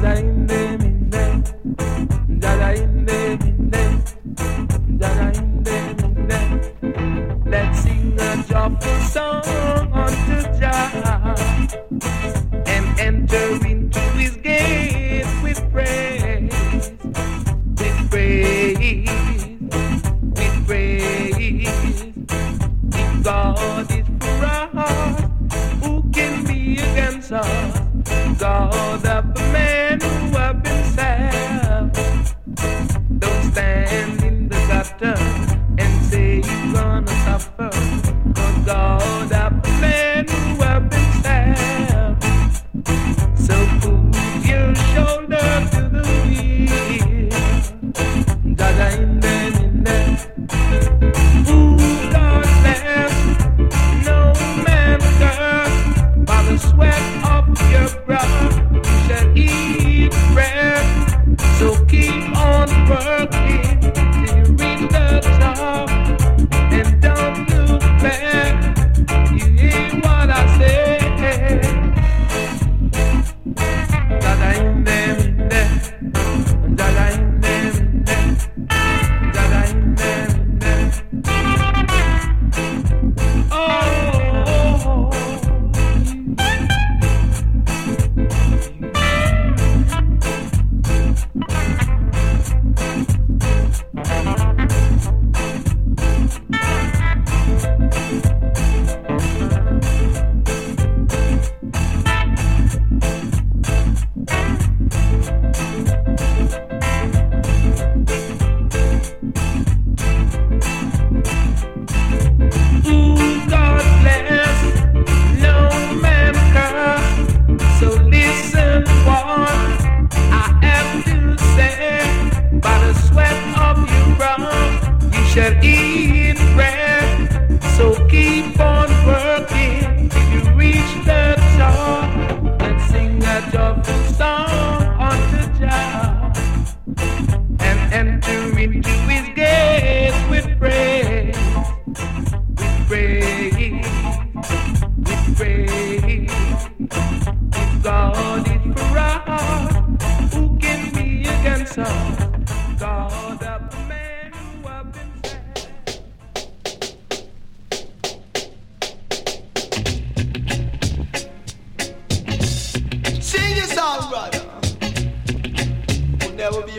da in them, in them.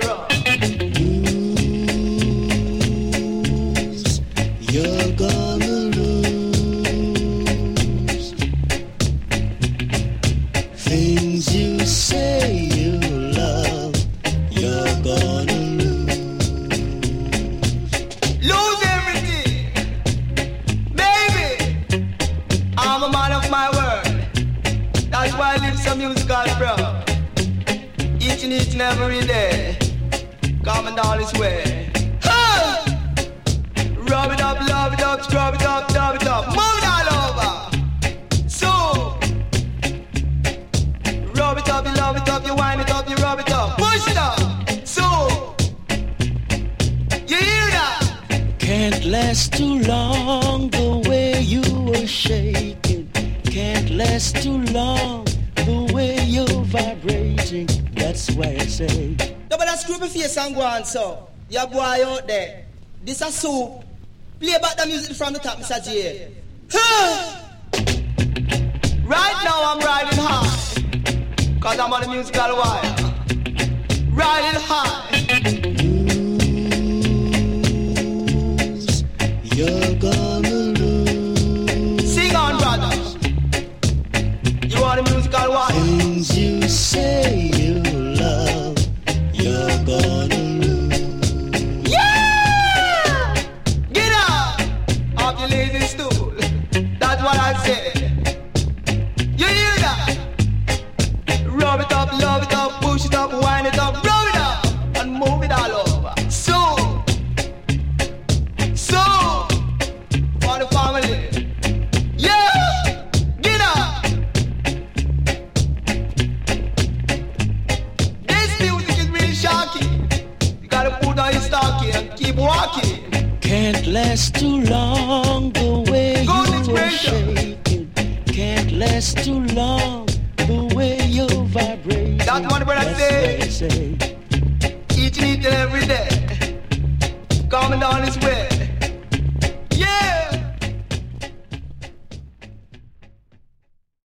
Will never it up, you love it up, you wind it up, you rub it up. Push it up. So, you hear that? Can't last too long the way you were shaking. Can't last too long the way you're vibrating. That's why I say. No, but that's screw face and go on, so. Your boy out there. This a soup. Play back the music from the top, Mr. J. Huh. right now I'm riding high. Cause I'm on the musical wire. Riding high. You're gonna lose Sing on, brothers. You on the musical wire. things you say you love. You're gonna